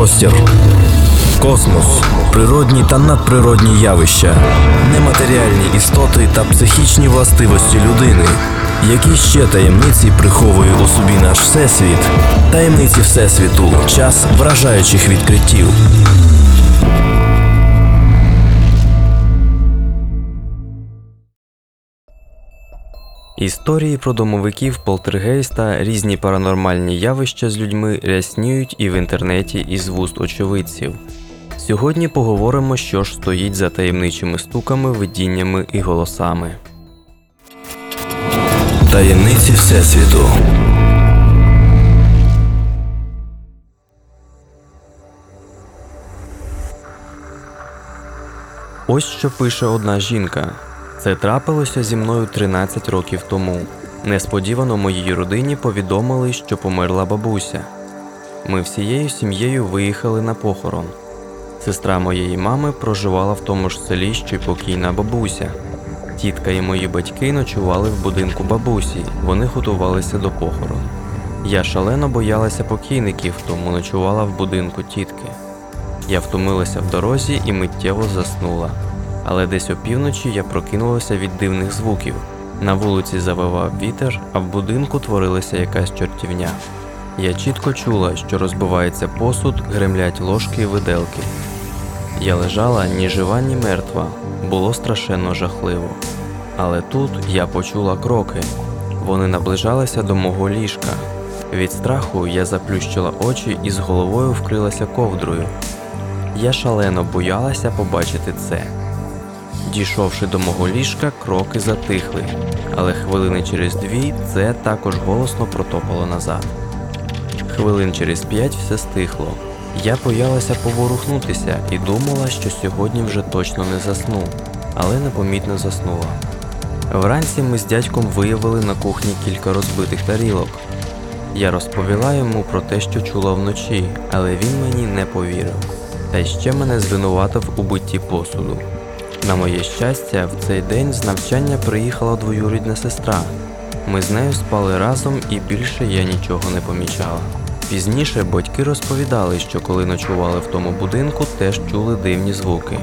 простір, космос, природні та надприродні явища, нематеріальні істоти та психічні властивості людини. Які ще таємниці приховує у собі наш всесвіт? Таємниці Всесвіту, час вражаючих відкриттів. Історії про домовиків полтергейста, різні паранормальні явища з людьми рясніють і в інтернеті із вуст очевидців. Сьогодні поговоримо, що ж стоїть за таємничими стуками, видіннями і голосами. Таємниці Всесвіту. Ось що пише одна жінка. Це трапилося зі мною 13 років тому. Несподівано моїй родині повідомили, що померла бабуся. Ми всією сім'єю виїхали на похорон. Сестра моєї мами проживала в тому ж селі, що й покійна бабуся. Тітка і мої батьки ночували в будинку бабусі, вони готувалися до похорону. Я шалено боялася покійників, тому ночувала в будинку тітки. Я втомилася в дорозі і миттєво заснула. Але десь опівночі я прокинулася від дивних звуків. На вулиці завивав вітер, а в будинку творилася якась чортівня. Я чітко чула, що розбивається посуд, гремлять ложки і виделки. Я лежала ні жива, ні мертва, було страшенно жахливо. Але тут я почула кроки. Вони наближалися до мого ліжка. Від страху я заплющила очі і з головою вкрилася ковдрою. Я шалено боялася побачити це. Дійшовши до мого ліжка, кроки затихли, але хвилини через дві це також голосно протопало назад. Хвилин через п'ять все стихло. Я боялася поворухнутися і думала, що сьогодні вже точно не засну, але непомітно заснула. Вранці ми з дядьком виявили на кухні кілька розбитих тарілок. Я розповіла йому про те, що чула вночі, але він мені не повірив. Та ще мене звинуватив у битті посуду. На моє щастя, в цей день з навчання приїхала двоюрідна сестра. Ми з нею спали разом і більше я нічого не помічала. Пізніше батьки розповідали, що коли ночували в тому будинку, теж чули дивні звуки.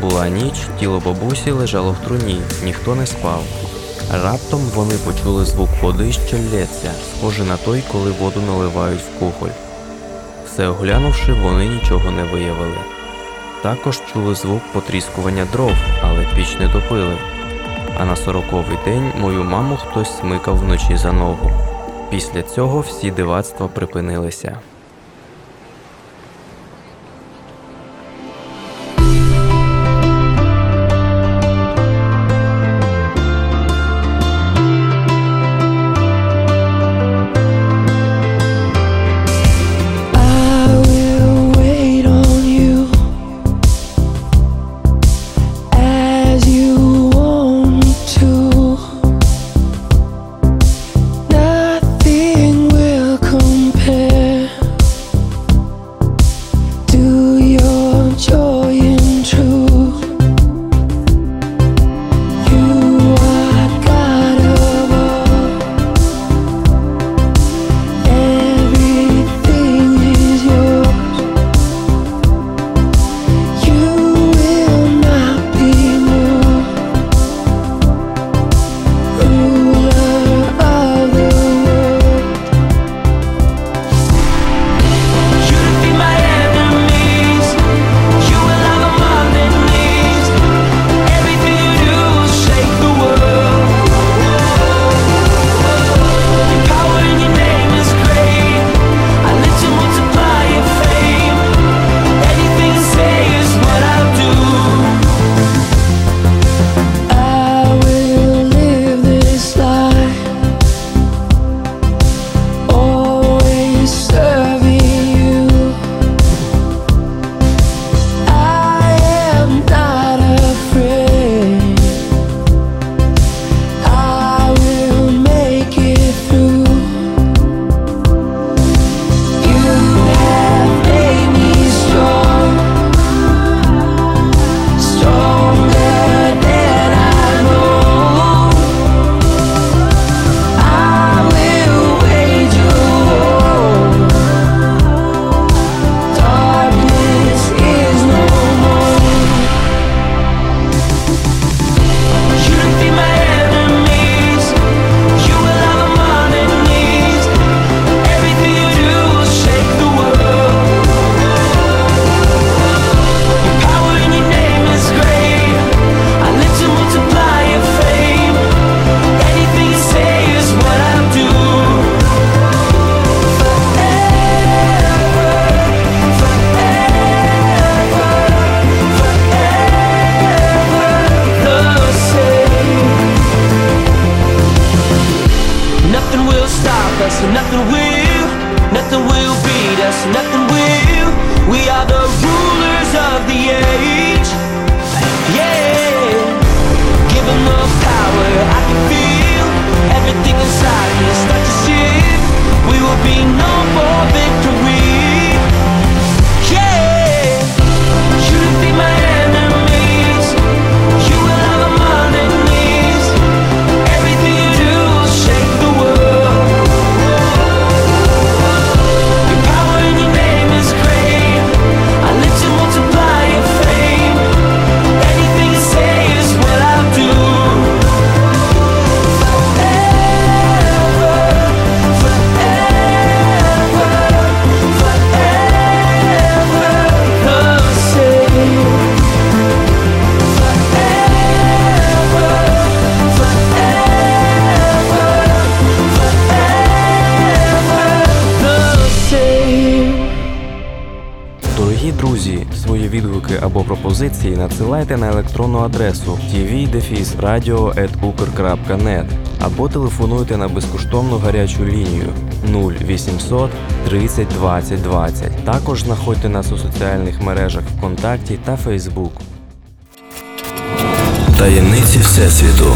Була ніч, тіло бабусі лежало в труні, ніхто не спав. Раптом вони почули звук води, що лється, схожий на той, коли воду наливають в кухоль. Все оглянувши, вони нічого не виявили. Також чули звук потріскування дров, але піч не топили. А на сороковий день мою маму хтось смикав вночі за ногу. Після цього всі дивацтва припинилися. Пропозиції надсилайте на електронну адресу tv-radio.ukr.net або телефонуйте на безкоштовну гарячу лінію 0800 30 20 20. Також знаходьте нас у соціальних мережах ВКонтакті та Фейсбук. Таємниці Всесвіту.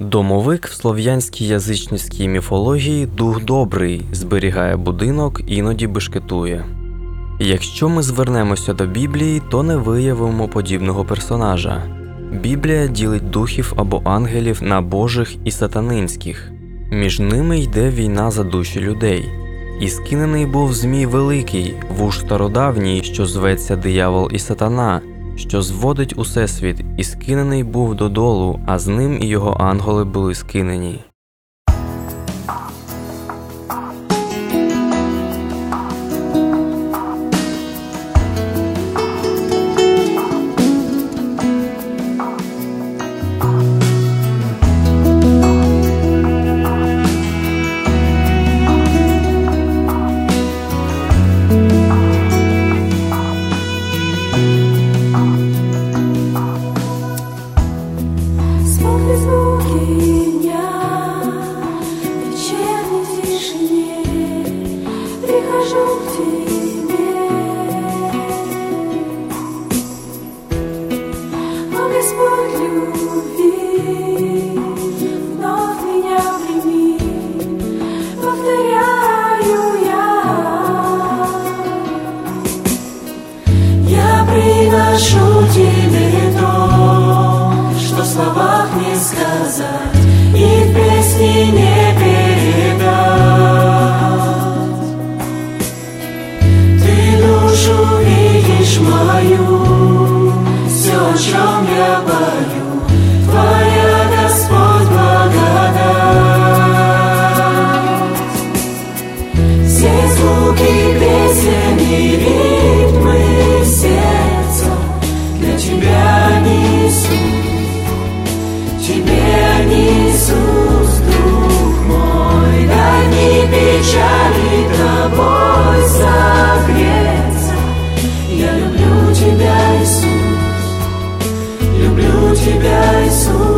Домовик в слов'янській язичницькій міфології дух добрий, зберігає будинок, іноді бешкетує. Якщо ми звернемося до Біблії, то не виявимо подібного персонажа. Біблія ділить духів або ангелів на божих і сатанинських. Між ними йде війна за душі людей. І скинений був Змій Великий, вуж стародавній, що зветься диявол і сатана, що зводить усе світ, і скинений був додолу, а з ним і його ангели були скинені. Тебя, Иисус. Люблю Тебя, Иисус.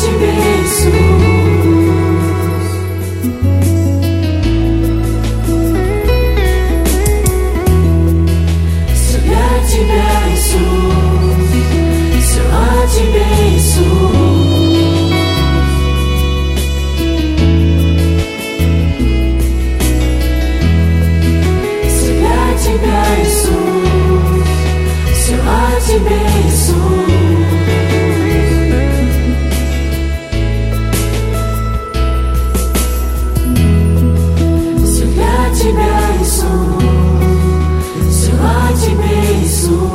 to be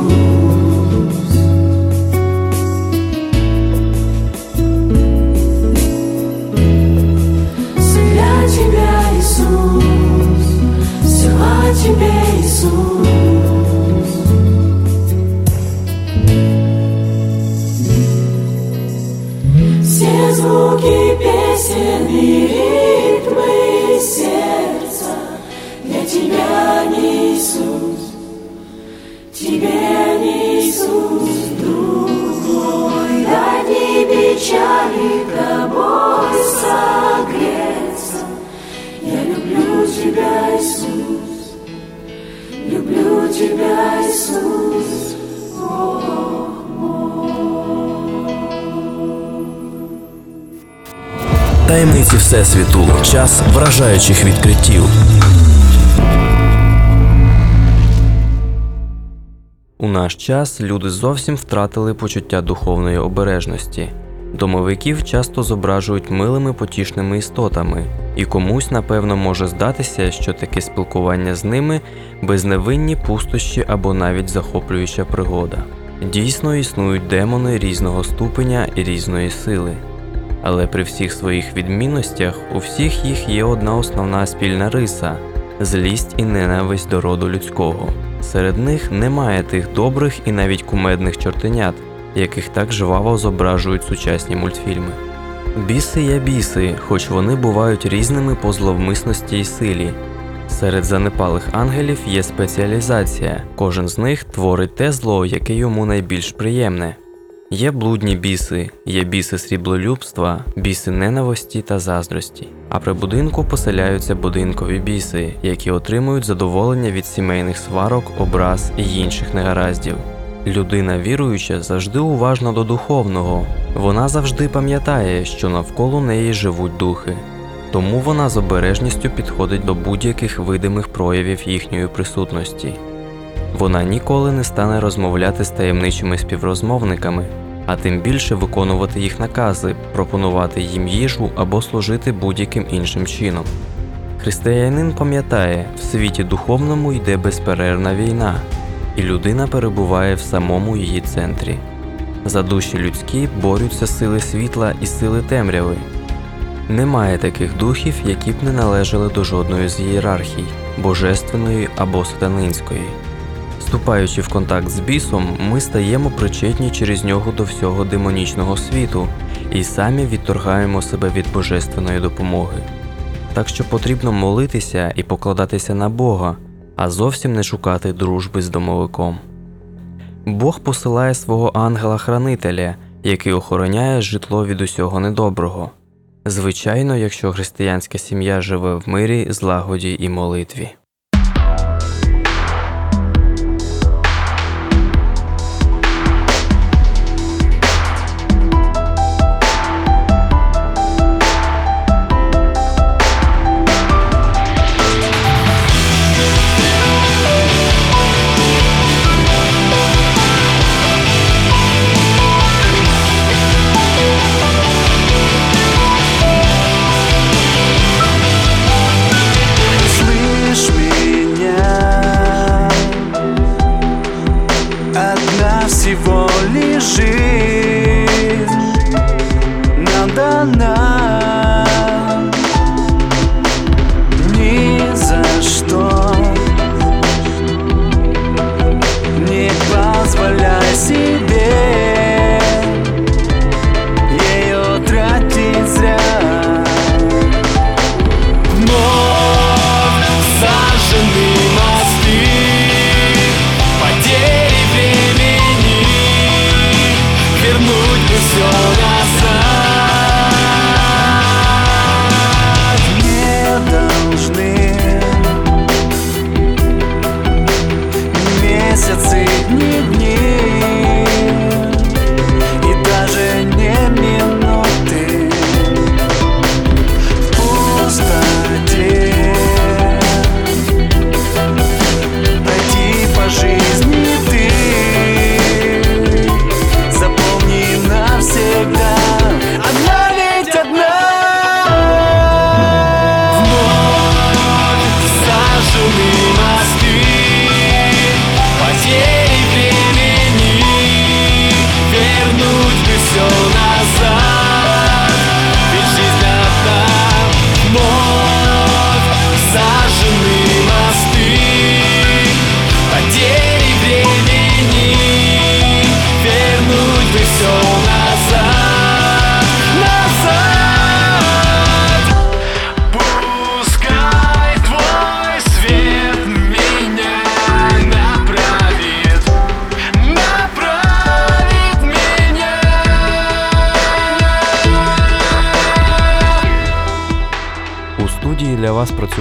you. тебе несут другой Дни печали тобой согреться Я люблю тебя, Иисус Люблю тебя, Иисус Таємниці Всесвіту. Час вражаючих відкриттів. У наш час люди зовсім втратили почуття духовної обережності. Домовиків часто зображують милими потішними істотами, і комусь, напевно, може здатися, що таке спілкування з ними безневинні пустощі або навіть захоплююча пригода. Дійсно існують демони різного ступеня і різної сили. Але при всіх своїх відмінностях у всіх їх є одна основна спільна риса злість і ненависть до роду людського. Серед них немає тих добрих і навіть кумедних чортенят, яких так жваво зображують сучасні мультфільми. Біси є біси, хоч вони бувають різними по зловмисності й силі. Серед занепалих ангелів є спеціалізація, кожен з них творить те зло, яке йому найбільш приємне. Є блудні біси, є біси сріблолюбства, біси ненависті та заздрості. А при будинку поселяються будинкові біси, які отримують задоволення від сімейних сварок, образ і інших негараздів. Людина віруюча завжди уважна до духовного, вона завжди пам'ятає, що навколо неї живуть духи. Тому вона з обережністю підходить до будь-яких видимих проявів їхньої присутності. Вона ніколи не стане розмовляти з таємничими співрозмовниками, а тим більше виконувати їх накази, пропонувати їм їжу або служити будь-яким іншим чином. Християнин пам'ятає, в світі духовному йде безперервна війна, і людина перебуває в самому її центрі. За душі людські борються сили світла і сили темряви. Немає таких духів, які б не належали до жодної з ієрархій божественної або сатанинської. Вступаючи в контакт з бісом, ми стаємо причетні через нього до всього демонічного світу і самі відторгаємо себе від божественної допомоги. Так що потрібно молитися і покладатися на Бога, а зовсім не шукати дружби з домовиком. Бог посилає свого ангела-хранителя, який охороняє житло від усього недоброго. Звичайно, якщо християнська сім'я живе в мирі, злагоді і молитві.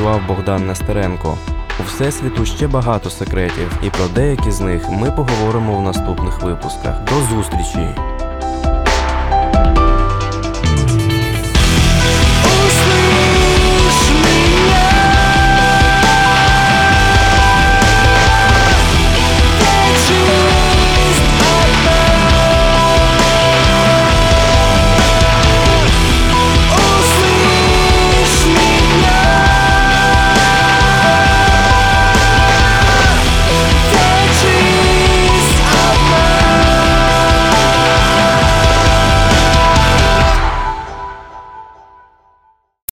Працював Богдан Нестеренко. У всесвіту ще багато секретів, і про деякі з них ми поговоримо в наступних випусках. До зустрічі!